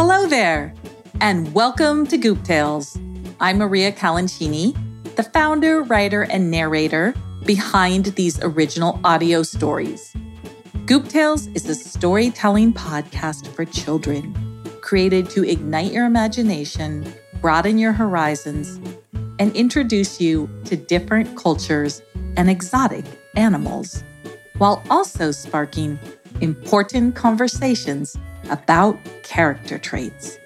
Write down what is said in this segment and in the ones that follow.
Hello there, and welcome to Goop Tales. I'm Maria Calancini, the founder, writer, and narrator behind these original audio stories. Goop Tales is a storytelling podcast for children created to ignite your imagination, broaden your horizons, and introduce you to different cultures and exotic animals, while also sparking important conversations about character traits.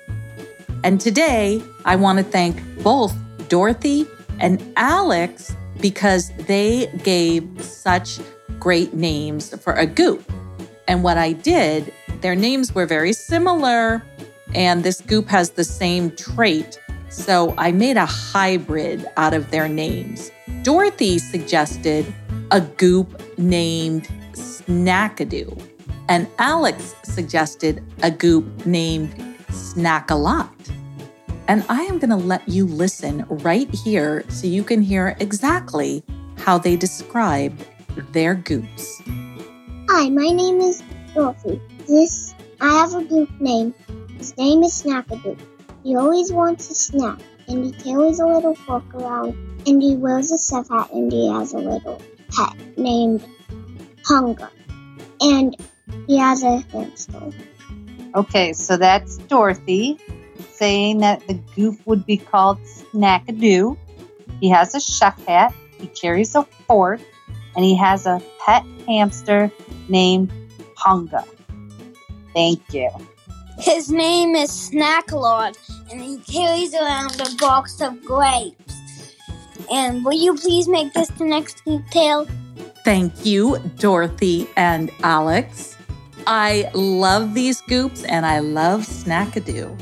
And today, I want to thank both Dorothy and Alex because they gave such great names for a goop. And what I did, their names were very similar, and this goop has the same trait. So I made a hybrid out of their names. Dorothy suggested a goop named Snackadoo. And Alex suggested a goop named Snack a Lot. And I am going to let you listen right here so you can hear exactly how they described their goops. Hi, my name is Dorothy. This I have a goop name. His name is Snackadoo. He always wants a snack, and he carries a little fork around, and he wears a chef hat, and he has a little pet named Hunger. And he has a hamster. Okay, so that's Dorothy saying that the goop would be called Snackadoo. He has a chef hat, he carries a fork, and he has a pet hamster named Punga. Thank you. His name is Snackalord, and he carries around a box of grapes. And will you please make this the next goop tale? Thank you, Dorothy and Alex. I love these goops and I love Snackadoo.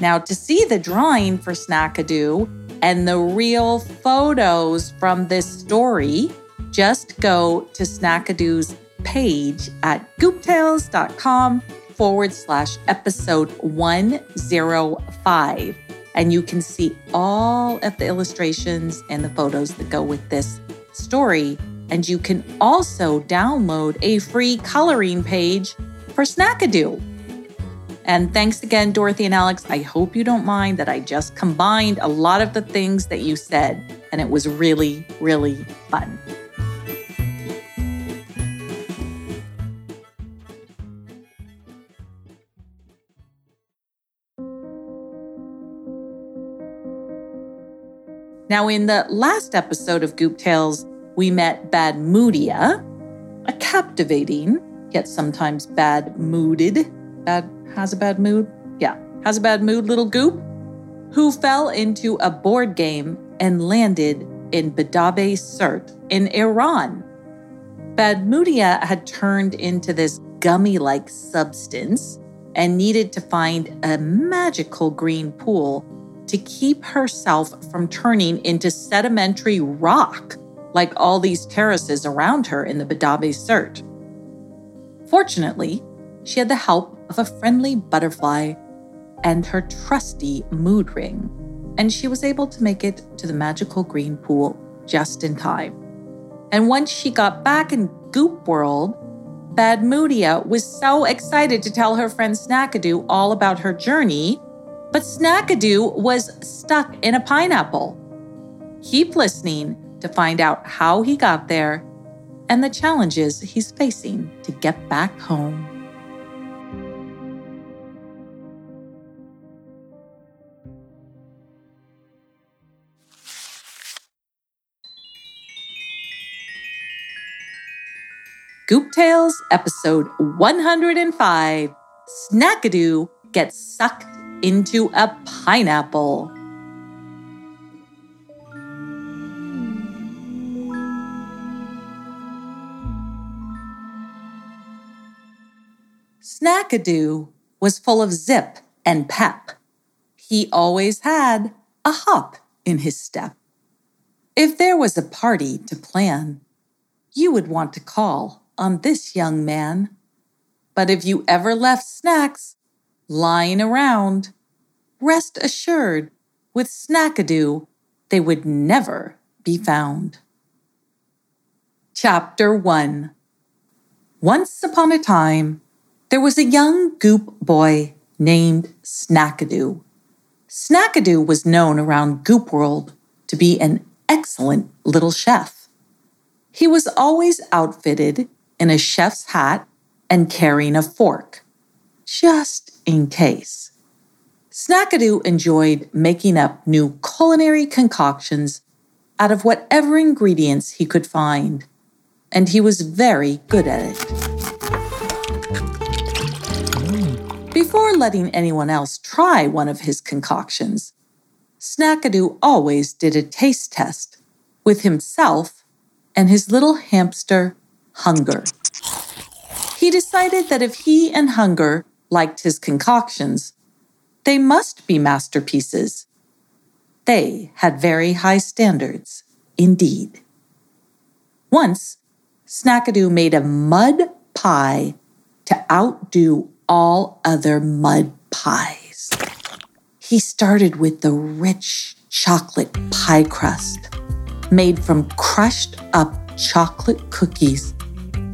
Now, to see the drawing for Snackadoo and the real photos from this story, just go to Snackadoo's page at gooptales.com forward slash episode 105. And you can see all of the illustrations and the photos that go with this story. And you can also download a free coloring page for Snackadoo. And thanks again, Dorothy and Alex. I hope you don't mind that I just combined a lot of the things that you said, and it was really, really fun. Now, in the last episode of Goop Tales, we met Badmoodia, a captivating, yet sometimes bad mooded, bad, has a bad mood? Yeah, has a bad mood little goop, who fell into a board game and landed in Badabe Surt in Iran. Badmoodia had turned into this gummy like substance and needed to find a magical green pool to keep herself from turning into sedimentary rock like all these terraces around her in the Badabe Surt. Fortunately, she had the help of a friendly butterfly and her trusty mood ring, and she was able to make it to the magical green pool just in time. And once she got back in Goop World, Badmoodia was so excited to tell her friend Snackadoo all about her journey, but Snackadoo was stuck in a pineapple. Keep listening to find out how he got there and the challenges he's facing to get back home. Goop Tales, episode 105 Snackadoo gets sucked into a pineapple. Snackadoo was full of zip and pep. He always had a hop in his step. If there was a party to plan, you would want to call on this young man. But if you ever left snacks lying around, rest assured with Snackadoo, they would never be found. Chapter 1 Once upon a time, there was a young goop boy named Snackadoo. Snackadoo was known around Goop World to be an excellent little chef. He was always outfitted in a chef's hat and carrying a fork, just in case. Snackadoo enjoyed making up new culinary concoctions out of whatever ingredients he could find, and he was very good at it. Before letting anyone else try one of his concoctions, Snackadoo always did a taste test with himself and his little hamster, Hunger. He decided that if he and Hunger liked his concoctions, they must be masterpieces. They had very high standards, indeed. Once, Snackadoo made a mud pie to outdo all other mud pies. He started with the rich chocolate pie crust made from crushed up chocolate cookies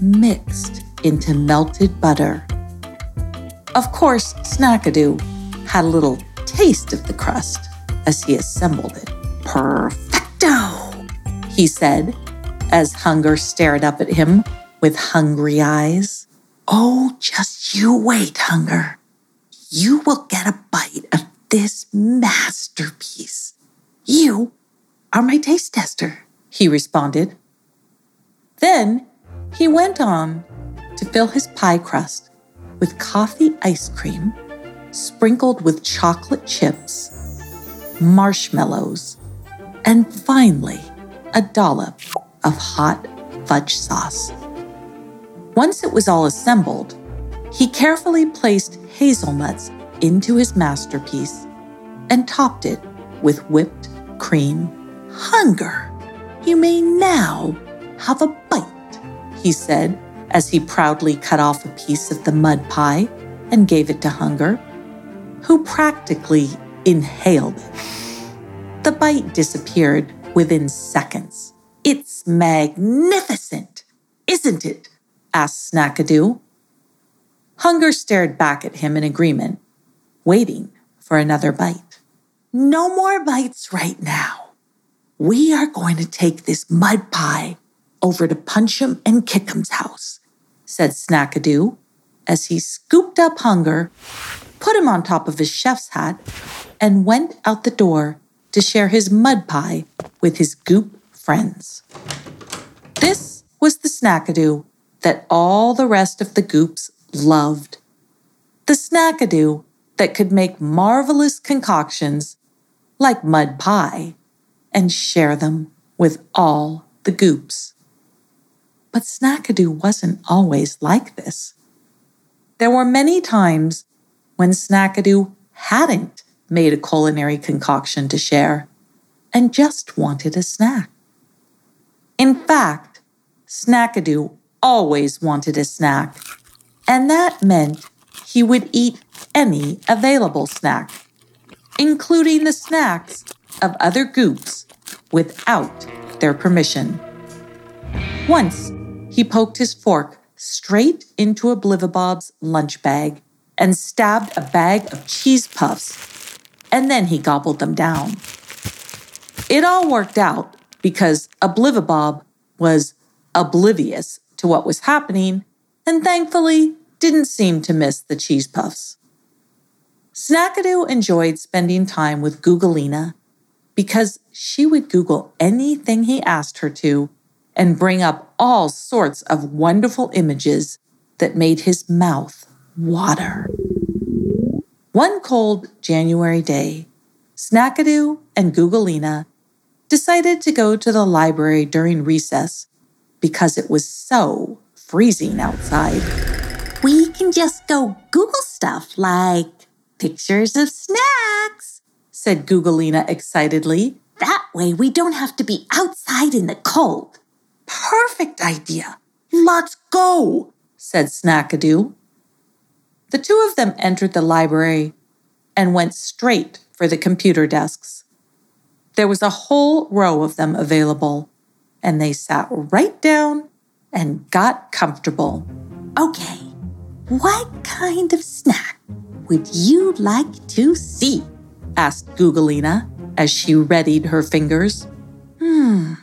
mixed into melted butter. Of course, Snackadoo had a little taste of the crust as he assembled it. Perfecto, he said as Hunger stared up at him with hungry eyes. Oh, just you wait, Hunger. You will get a bite of this masterpiece. You are my taste tester, he responded. Then he went on to fill his pie crust with coffee ice cream sprinkled with chocolate chips, marshmallows, and finally a dollop of hot fudge sauce. Once it was all assembled, he carefully placed hazelnuts into his masterpiece and topped it with whipped cream. Hunger, you may now have a bite, he said as he proudly cut off a piece of the mud pie and gave it to Hunger, who practically inhaled it. The bite disappeared within seconds. It's magnificent, isn't it? Asked Snackadoo. Hunger stared back at him in agreement, waiting for another bite. No more bites right now. We are going to take this mud pie over to Punch'em and Kick'em's house, said Snackadoo as he scooped up Hunger, put him on top of his chef's hat, and went out the door to share his mud pie with his goop friends. This was the Snackadoo that all the rest of the goops loved. The Snackadoo that could make marvelous concoctions like mud pie and share them with all the goops. But Snackadoo wasn't always like this. There were many times when Snackadoo hadn't made a culinary concoction to share and just wanted a snack. In fact, Snackadoo always wanted a snack, and that meant he would eat any available snack, including the snacks of other goops without their permission. Once, he poked his fork straight into Oblivabob's lunch bag and stabbed a bag of cheese puffs, and then he gobbled them down. It all worked out because Oblivabob was oblivious to what was happening and thankfully didn't seem to miss the cheese puffs. Snackadoo enjoyed spending time with Googleina because she would Google anything he asked her to and bring up all sorts of wonderful images that made his mouth water. One cold January day, Snackadoo and Googleina decided to go to the library during recess because it was so freezing outside. We can just go Google stuff like pictures of snacks, said Googleina excitedly. That way we don't have to be outside in the cold. Perfect idea. Let's go, said Snackadoo. The two of them entered the library and went straight for the computer desks. There was a whole row of them available and they sat right down and got comfortable. Okay, what kind of snack would you like to see? asked Googleina as she readied her fingers. Hmm,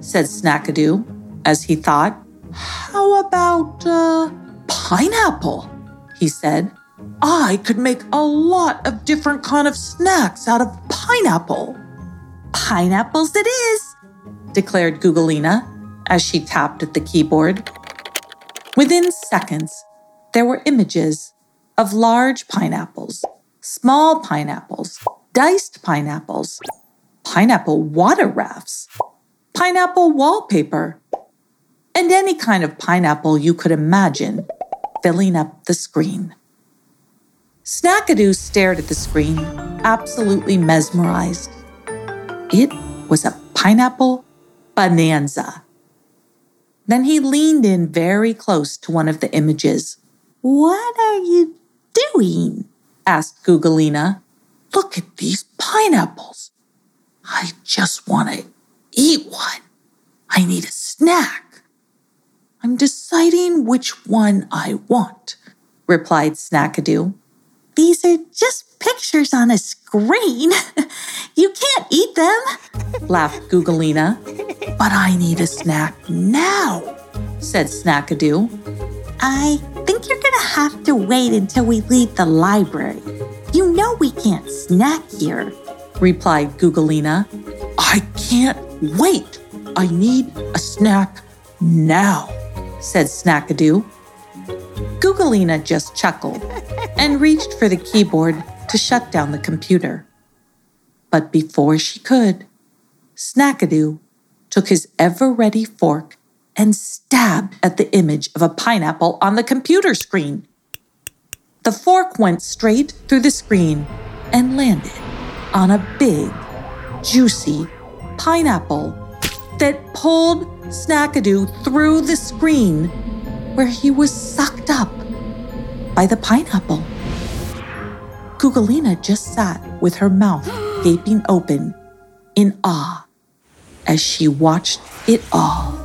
said Snackadoo as he thought. How about, uh, pineapple? He said. I could make a lot of different kind of snacks out of pineapple. Pineapples it is, declared Googleina as she tapped at the keyboard. Within seconds, there were images of large pineapples, small pineapples, diced pineapples, pineapple water rafts, pineapple wallpaper, and any kind of pineapple you could imagine filling up the screen. Snackadoo stared at the screen, absolutely mesmerized. It was a pineapple bonanza. Then he leaned in very close to one of the images. What are you doing? asked Googleina. Look at these pineapples. I just want to eat one. I need a snack. I'm deciding which one I want, replied Snackadoo. These are just pictures on a screen. you can't eat them, laughed Googleina. But I need a snack now, said Snackadoo. I think you're gonna have to wait until we leave the library. You know we can't snack here, replied Googleina. I can't wait. I need a snack now, said Snackadoo. Googleina just chuckled and reached for the keyboard to shut down the computer. But before she could, Snackadoo took his ever ready fork and stabbed at the image of a pineapple on the computer screen. The fork went straight through the screen and landed on a big, juicy pineapple that pulled Snackadoo through the screen where he was sucked up by the pineapple. Googleina just sat with her mouth gaping open in awe as she watched it all.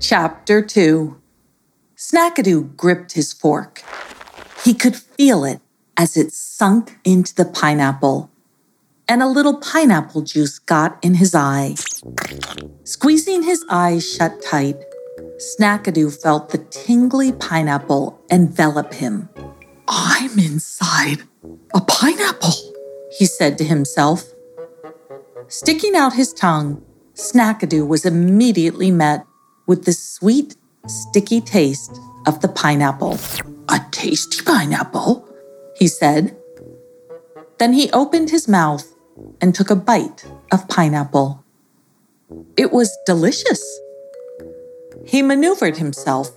Chapter 2 Snackadoo gripped his fork. He could feel it as it sunk into the pineapple, and a little pineapple juice got in his eye. Squeezing his eyes shut tight, Snackadoo felt the tingly pineapple envelop him. I'm inside a pineapple, he said to himself. Sticking out his tongue, Snackadoo was immediately met with the sweet, sticky taste of the pineapple. A tasty pineapple, he said. Then he opened his mouth and took a bite of pineapple. It was delicious. He maneuvered himself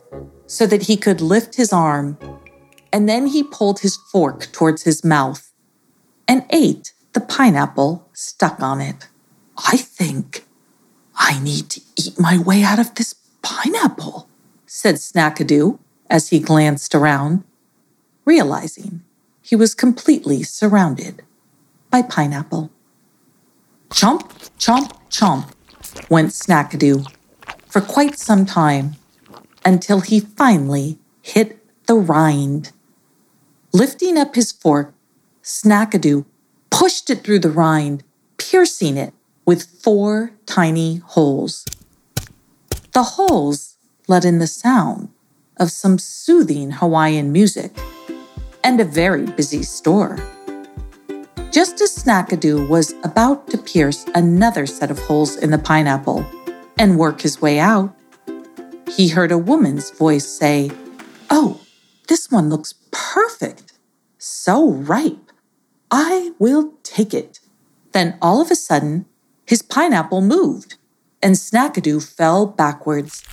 so that he could lift his arm, and then he pulled his fork towards his mouth and ate the pineapple stuck on it. I think I need to eat my way out of this pineapple, said Snackadoo as he glanced around, realizing he was completely surrounded by pineapple. Chomp, chomp, chomp went Snackadoo for quite some time until he finally hit the rind. Lifting up his fork, Snackadoo pushed it through the rind, piercing it with four tiny holes. The holes let in the sound of some soothing Hawaiian music and a very busy store. Just as Snackadoo was about to pierce another set of holes in the pineapple and work his way out, he heard a woman's voice say, Oh, this one looks perfect. So ripe. I will take it. Then all of a sudden, his pineapple moved and Snackadoo fell backwards.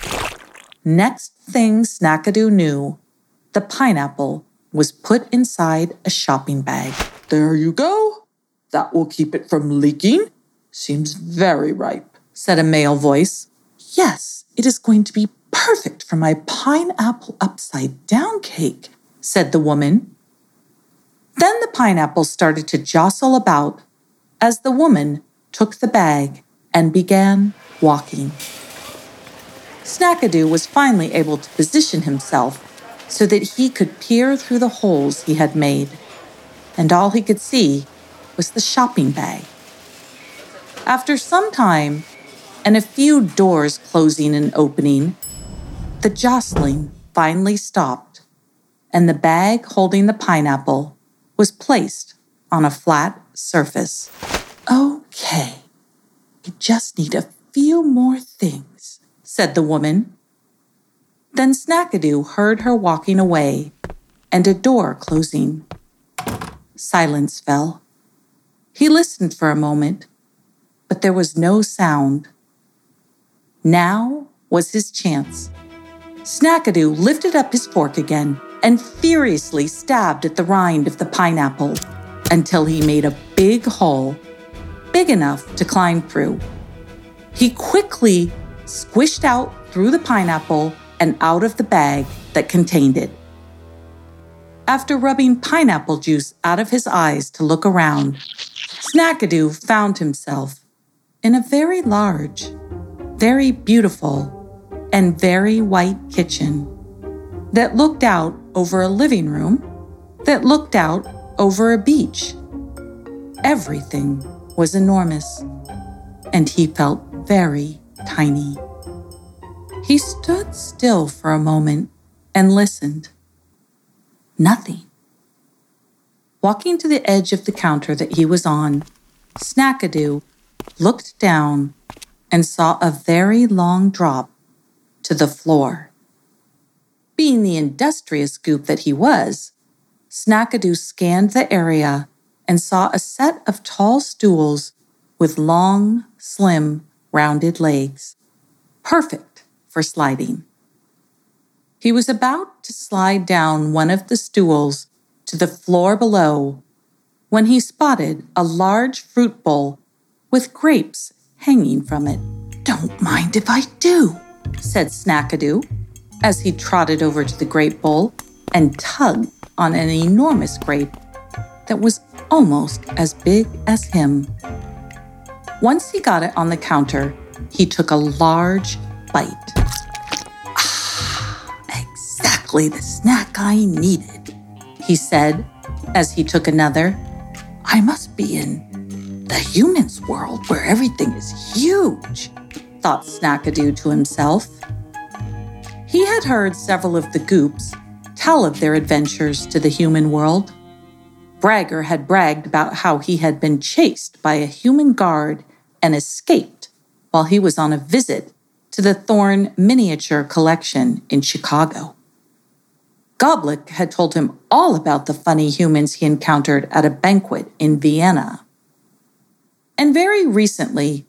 Next thing Snackadoo knew, the pineapple was put inside a shopping bag. There you go. That will keep it from leaking. Seems very ripe, said a male voice. Yes, it is going to be perfect for my pineapple upside down cake, said the woman. Then the pineapple started to jostle about as the woman took the bag and began walking. Snackadoo was finally able to position himself so that he could peer through the holes he had made, and all he could see was the shopping bag. After some time, and a few doors closing and opening, the jostling finally stopped, and the bag holding the pineapple was placed on a flat surface. Okay, I just need a few more things, said the woman. Then Snackadoo heard her walking away and a door closing. Silence fell. He listened for a moment, but there was no sound. Now was his chance. Snackadoo lifted up his fork again and furiously stabbed at the rind of the pineapple until he made a big hole, big enough to climb through. He quickly squished out through the pineapple and out of the bag that contained it. After rubbing pineapple juice out of his eyes to look around, Snackadoo found himself in a very large, very beautiful, and very white kitchen that looked out over a living room that looked out over a beach. Everything was enormous, and he felt very tiny. He stood still for a moment and listened. Nothing. Walking to the edge of the counter that he was on, Snackadoo looked down and saw a very long drop to the floor. Being the industrious goop that he was, Snackadoo scanned the area and saw a set of tall stools with long, slim, rounded legs. Perfect for sliding. He was about to slide down one of the stools to the floor below when he spotted a large fruit bowl with grapes hanging from it. Don't mind if I do, said Snackadoo as he trotted over to the grape bowl and tugged on an enormous grape that was almost as big as him. Once he got it on the counter, he took a large bite. Exactly the snack I needed, he said as he took another. I must be in the humans' world where everything is huge thought Snackadoo to himself. He had heard several of the Goops tell of their adventures to the human world. Bragger had bragged about how he had been chased by a human guard and escaped while he was on a visit to the Thorne Miniature Collection in Chicago. Gobblik had told him all about the funny humans he encountered at a banquet in Vienna. And very recently,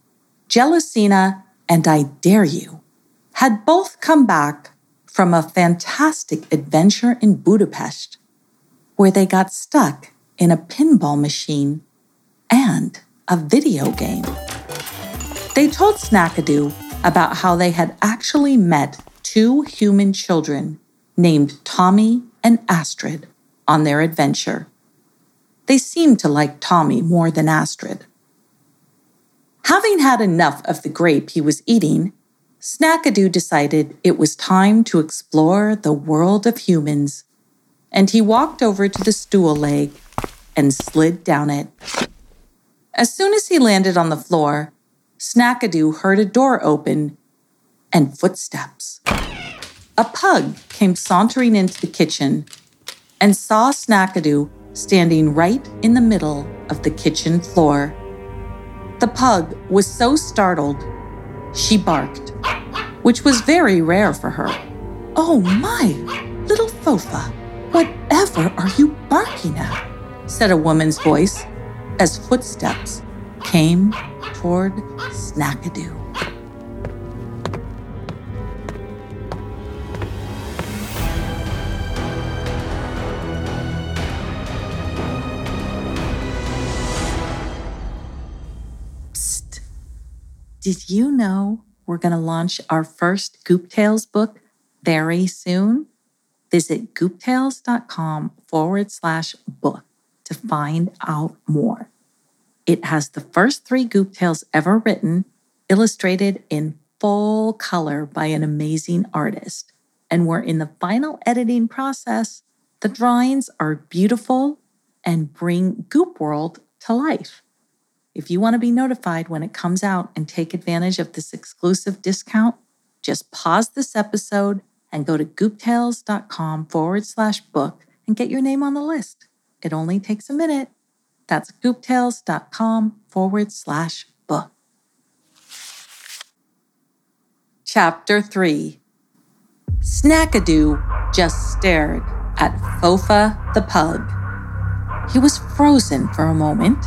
Jealousina and I Dare You had both come back from a fantastic adventure in Budapest, where they got stuck in a pinball machine and a video game. They told Snackadoo about how they had actually met two human children named Tommy and Astrid on their adventure. They seemed to like Tommy more than Astrid. Having had enough of the grape he was eating, Snackadoo decided it was time to explore the world of humans, and he walked over to the stool leg and slid down it. As soon as he landed on the floor, Snackadoo heard a door open and footsteps. A pug came sauntering into the kitchen and saw Snackadoo standing right in the middle of the kitchen floor. The pug was so startled, she barked, which was very rare for her. Oh my, little Fofa, whatever are you barking at? said a woman's voice as footsteps came toward Snackadoo. Did you know we're going to launch our first Goop Tales book very soon? Visit gooptales.com forward slash book to find out more. It has the first three Goop Tales ever written, illustrated in full color by an amazing artist. And we're in the final editing process. The drawings are beautiful and bring Goop World to life. If you want to be notified when it comes out and take advantage of this exclusive discount, just pause this episode and go to gooptales.com forward slash book and get your name on the list. It only takes a minute. That's gooptales.com forward slash book. Chapter 3 Snackadoo just stared at Fofa the pug. He was frozen for a moment.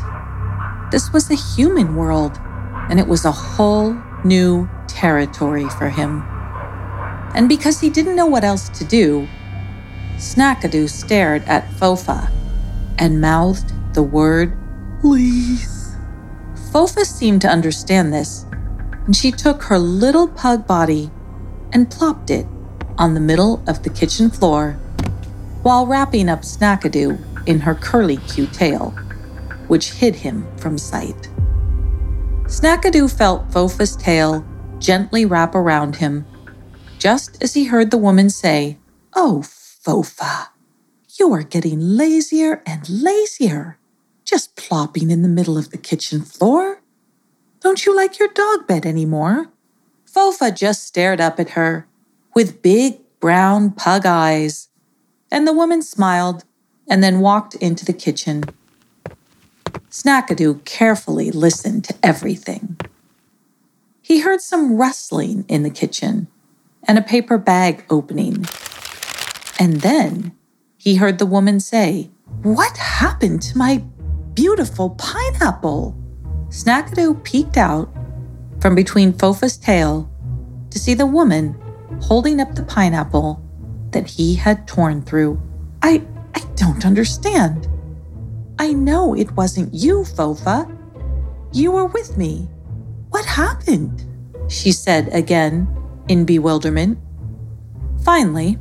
This was the human world, and it was a whole new territory for him. And because he didn't know what else to do, Snackadoo stared at Fofa and mouthed the word, please. Fofa seemed to understand this, and she took her little pug body and plopped it on the middle of the kitchen floor while wrapping up Snackadoo in her curly Q tail, which hid him from sight. Snackadoo felt Fofa's tail gently wrap around him, just as he heard the woman say, Oh, Fofa, you are getting lazier and lazier, just plopping in the middle of the kitchen floor. Don't you like your dog bed anymore? Fofa just stared up at her with big brown pug eyes, and the woman smiled and then walked into the kitchen. Snackadoo carefully listened to everything. He heard some rustling in the kitchen and a paper bag opening. And then he heard the woman say, What happened to my beautiful pineapple? Snackadoo peeked out from between Fofa's tail to see the woman holding up the pineapple that he had torn through. I I don't understand. I know it wasn't you, Fofa. You were with me. What happened? She said again in bewilderment. Finally,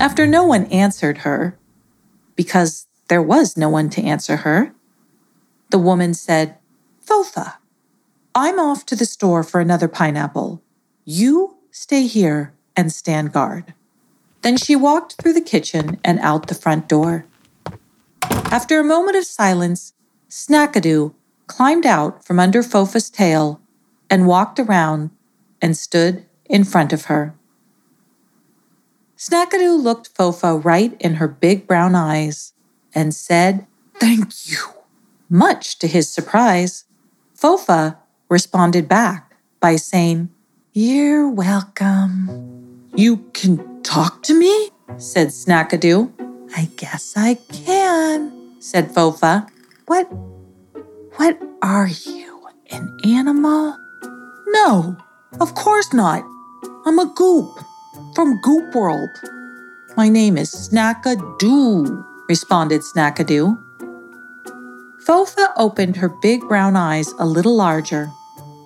after no one answered her, because there was no one to answer her, the woman said, Fofa, I'm off to the store for another pineapple. You stay here and stand guard. Then she walked through the kitchen and out the front door. After a moment of silence, Snackadoo climbed out from under Fofa's tail and walked around and stood in front of her. Snackadoo looked Fofa right in her big brown eyes and said, Thank you. Much to his surprise, Fofa responded back by saying, You're welcome. You can talk to me? said Snackadoo. I guess I can, said Fofa. What, what are you, an animal? No, of course not. I'm a goop from Goop World. My name is Snackadoo, responded Snackadoo. Fofa opened her big brown eyes a little larger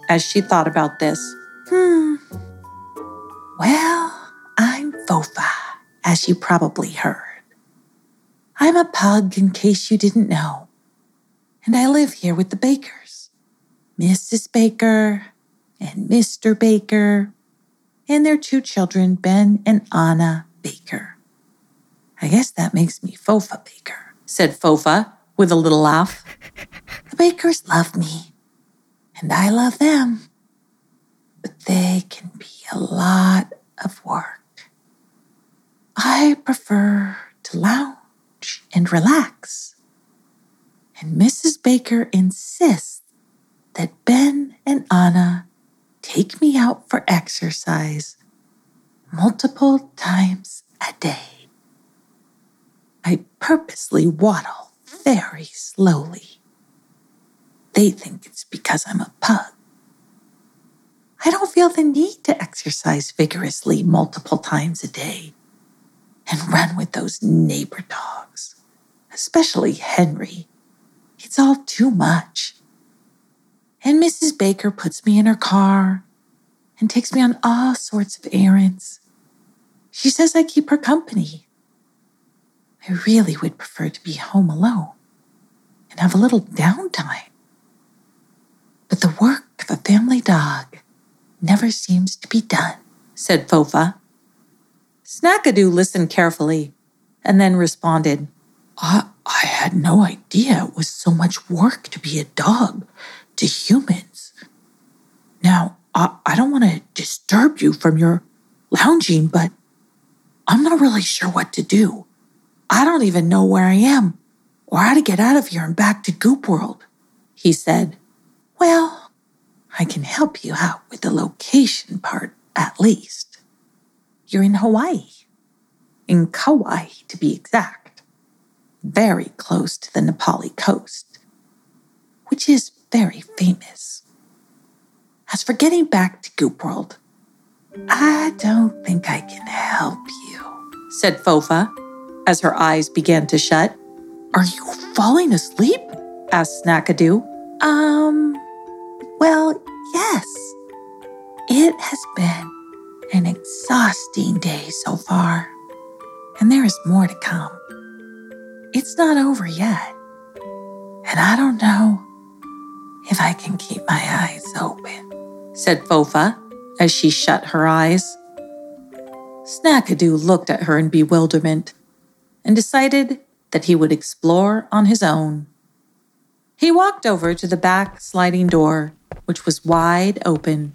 as she thought about this. Hmm. Well, I'm Fofa, as you probably heard. I'm a pug, in case you didn't know. And I live here with the Bakers Mrs. Baker and Mr. Baker and their two children, Ben and Anna Baker. I guess that makes me Fofa Baker, said Fofa with a little laugh. The Bakers love me, and I love them, but they can be a lot of work. I prefer to lounge and relax. And Mrs. Baker insists that Ben and Anna take me out for exercise multiple times a day. I purposely waddle very slowly. They think it's because I'm a pug. I don't feel the need to exercise vigorously multiple times a day and run with those neighbor dogs, especially Henry. It's all too much. And Mrs. Baker puts me in her car and takes me on all sorts of errands. She says I keep her company. I really would prefer to be home alone. and have a little downtime. But the work of a family dog never seems to be done, said Fofa. Snackadoo listened carefully and then responded, I, I had no idea it was so much work to be a dog to humans. Now, I, I don't want to disturb you from your lounging, but I'm not really sure what to do. I don't even know where I am or how to get out of here and back to Goop World, he said. Well, I can help you out with the location part at least. You're in Hawaii, in Kauai to be exact, very close to the Na Pali coast, which is very famous. As for getting back to Goop World, I don't think I can help you, said Fofa as her eyes began to shut. Are you falling asleep? asked Snackadoo. Um, well, yes. It has been an exhausting day so far, and there is more to come. It's not over yet, and I don't know if I can keep my eyes open, said Fofa as she shut her eyes. Snackadoo looked at her in bewilderment and decided that he would explore on his own. He walked over to the back sliding door, which was wide open,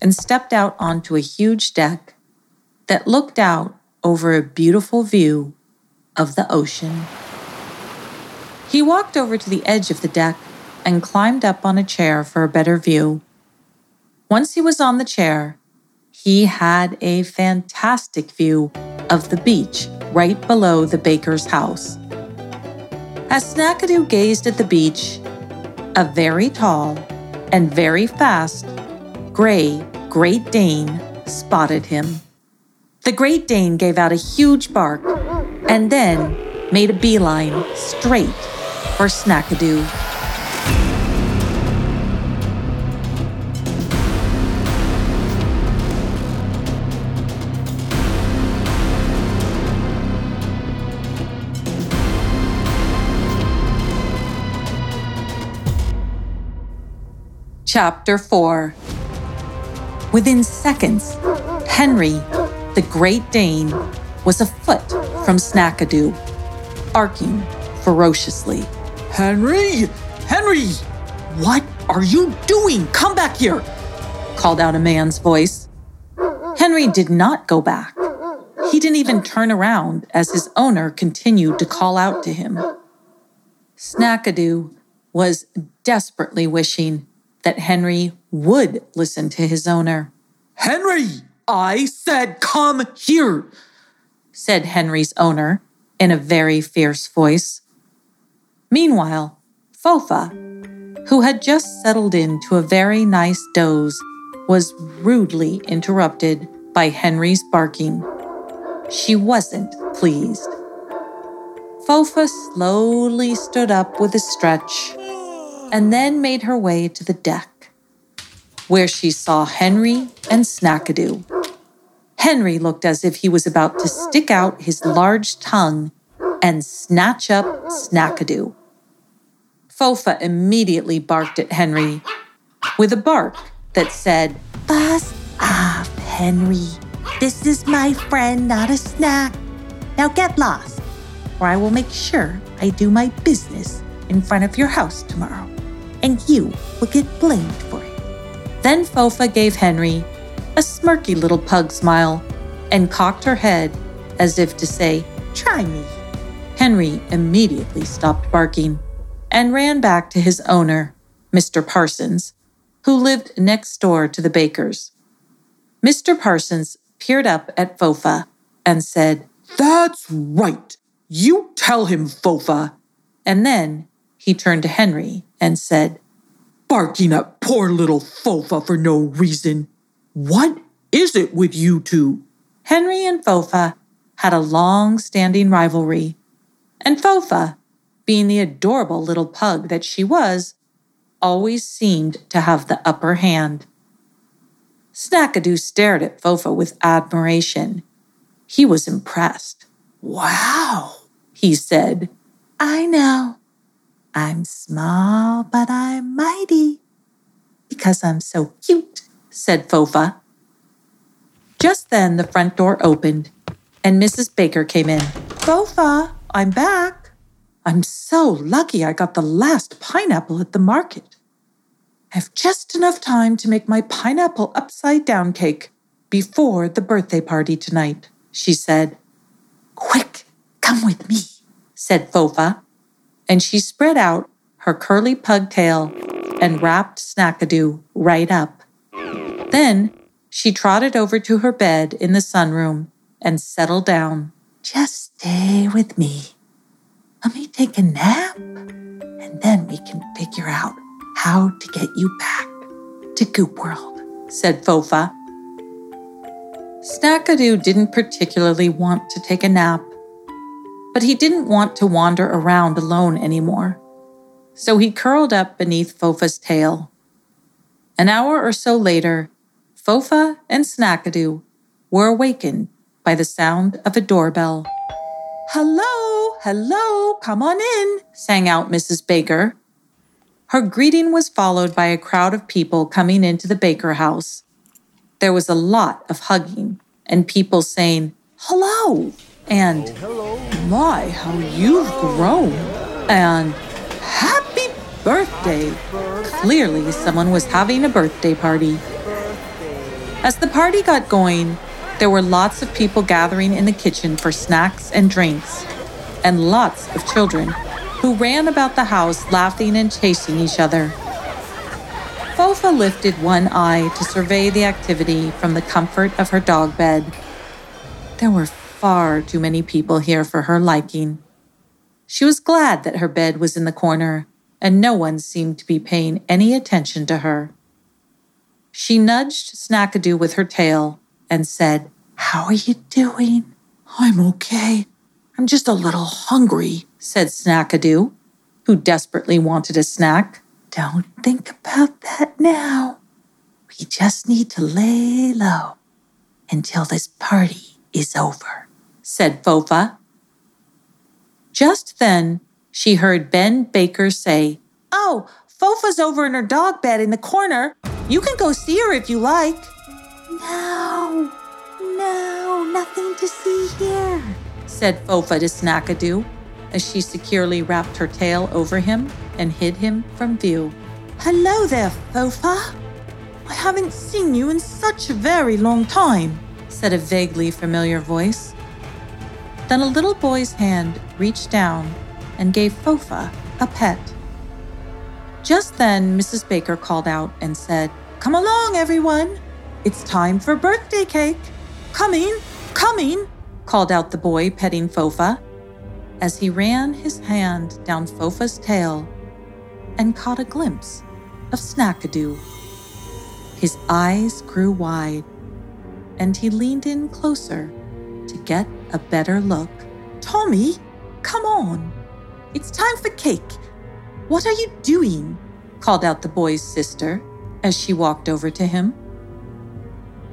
and stepped out onto a huge deck that looked out over a beautiful view of the ocean. He walked over to the edge of the deck and climbed up on a chair for a better view. Once he was on the chair, he had a fantastic view of the beach right below the baker's house. As Snackadoo gazed at the beach, a very tall and very fast gray Great Dane spotted him. The Great Dane gave out a huge bark and then made a beeline straight for Snackadoo. Chapter 4 Within seconds, Henry, the Great Dane, was a foot from Snackadoo, barking ferociously. Henry! Henry! What are you doing? Come back here! called out a man's voice. Henry did not go back. He didn't even turn around as his owner continued to call out to him. Snackadoo was desperately wishing that Henry would listen to his owner. Henry, I said, come here, said Henry's owner in a very fierce voice. Meanwhile, Fofa, who had just settled into a very nice doze, was rudely interrupted by Henry's barking. She wasn't pleased. Fofa slowly stood up with a stretch and then made her way to the deck, where she saw Henry and Snackadoo. Henry looked as if he was about to stick out his large tongue and snatch up Snackadoo. Fofa immediately barked at Henry with a bark that said, Buzz off, Henry. This is my friend, not a snack. Now get lost, or I will make sure I do my business in front of your house tomorrow and you will get blamed for it. Then Fofa gave Henry a smirky little pug smile and cocked her head as if to say, Try me. Henry immediately stopped barking and ran back to his owner, Mr. Parsons, who lived next door to the baker's. Mr. Parsons peered up at Fofa and said, That's right. You tell him, Fofa. And then he turned to Henry and said, Barking at poor little Fofa for no reason. What is it with you two? Henry and Fofa had a long standing rivalry, and Fofa, being the adorable little pug that she was, always seemed to have the upper hand. Snackadoo stared at Fofa with admiration. He was impressed. Wow, he said. I know, I'm small, but I'm mighty. Because I'm so cute, said Fofa. Just then, the front door opened and Mrs. Baker came in. Fofa, I'm back. I'm so lucky I got the last pineapple at the market. I have just enough time to make my pineapple upside down cake before the birthday party tonight, she said. Quick, come with me, said Fofa, and she spread out her curly pugtail and wrapped Snackadoo right up. Then she trotted over to her bed in the sunroom and settled down. Just stay with me. Let me take a nap, and then we can figure out how to get you back to Goop World, said Fofa. Snackadoo didn't particularly want to take a nap, but he didn't want to wander around alone anymore. So he curled up beneath Fofa's tail. An hour or so later, Fofa and Snackadoo were awakened by the sound of a doorbell. Hello, hello, come on in, sang out Mrs. Baker. Her greeting was followed by a crowd of people coming into the Baker house. There was a lot of hugging and people saying, hello, and hello. my, how you've grown, and happy birthday. Clearly, someone was having a birthday party. As the party got going, there were lots of people gathering in the kitchen for snacks and drinks, and lots of children who ran about the house laughing and chasing each other. Fofa lifted one eye to survey the activity from the comfort of her dog bed. There were far too many people here for her liking. She was glad that her bed was in the corner and no one seemed to be paying any attention to her. She nudged Snackadoo with her tail and said, How are you doing? I'm okay. I'm just a little hungry, said Snackadoo, who desperately wanted a snack. Don't think about that now. We just need to lay low until this party is over, said Fofa. Just then, she heard Ben Baker say, Oh, Fofa's over in her dog bed in the corner. You can go see her if you like. No, no, nothing to see here, said Fofa to Snackadoo as she securely wrapped her tail over him and hid him from view. Hello there, Fofa. I haven't seen you in such a very long time, said a vaguely familiar voice. Then a little boy's hand reached down and gave Fofa a pet. Just then, Mrs. Baker called out and said, Come along, everyone. It's time for birthday cake. Coming, coming, called out the boy, petting Fofa, as he ran his hand down Fofa's tail and caught a glimpse of Snackadoo. His eyes grew wide, and he leaned in closer to get a better look. Tommy, come on. It's time for cake. What are you doing? called out the boy's sister as she walked over to him.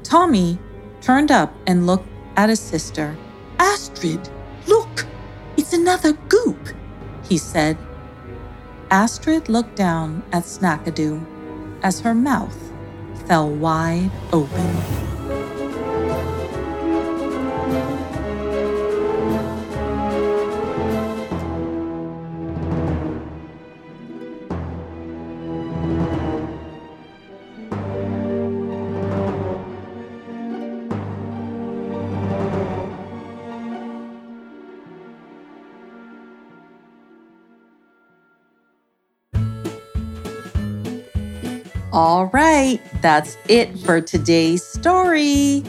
Tommy turned up and looked at his sister. Astrid, look, it's another goop, he said. Astrid looked down at Snackadoo as her mouth fell wide open. All right, that's it for today's story.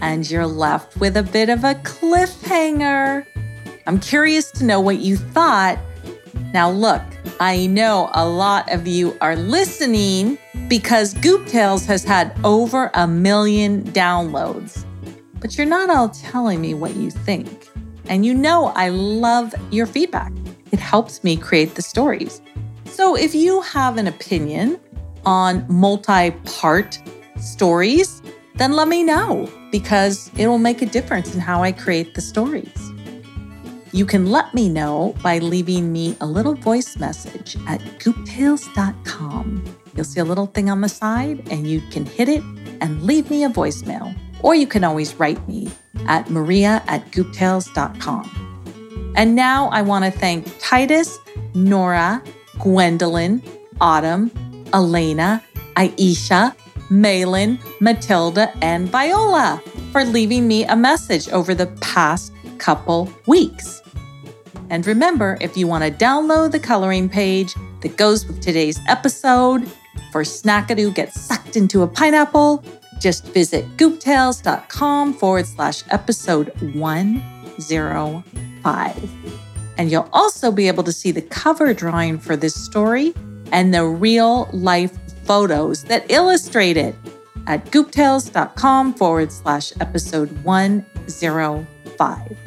And you're left with a bit of a cliffhanger. I'm curious to know what you thought. Now, look, I know a lot of you are listening because Goop Tales has had over a million downloads. But you're not all telling me what you think. And you know I love your feedback, it helps me create the stories. So if you have an opinion, on multi part stories, then let me know because it will make a difference in how I create the stories. You can let me know by leaving me a little voice message at gooptales.com. You'll see a little thing on the side, and you can hit it and leave me a voicemail. Or you can always write me at maria at gooptales.com. And now I want to thank Titus, Nora, Gwendolyn, Autumn, Elena, Aisha, Malin, Matilda, and Viola for leaving me a message over the past couple weeks. And remember, if you want to download the coloring page that goes with today's episode for Snackadoo Gets Sucked into a Pineapple, just visit gooptales.com forward slash episode 105. And you'll also be able to see the cover drawing for this story and the real life photos that illustrate it at gooptales.com forward slash episode 105.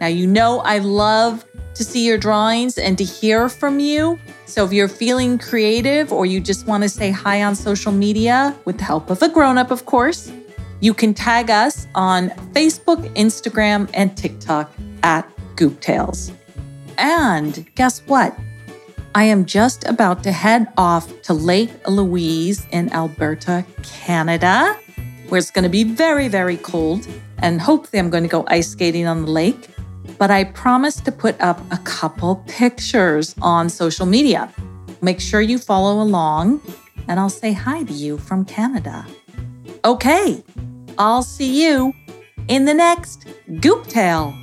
Now, you know, I love to see your drawings and to hear from you. So if you're feeling creative or you just want to say hi on social media with the help of a grown up, of course, you can tag us on Facebook, Instagram, and TikTok at Gooptales. And guess what? I am just about to head off to Lake Louise in Alberta, Canada, where it's going to be very, very cold. And hopefully, I'm going to go ice skating on the lake. But I promise to put up a couple pictures on social media. Make sure you follow along, and I'll say hi to you from Canada. Okay, I'll see you in the next Goop Tale.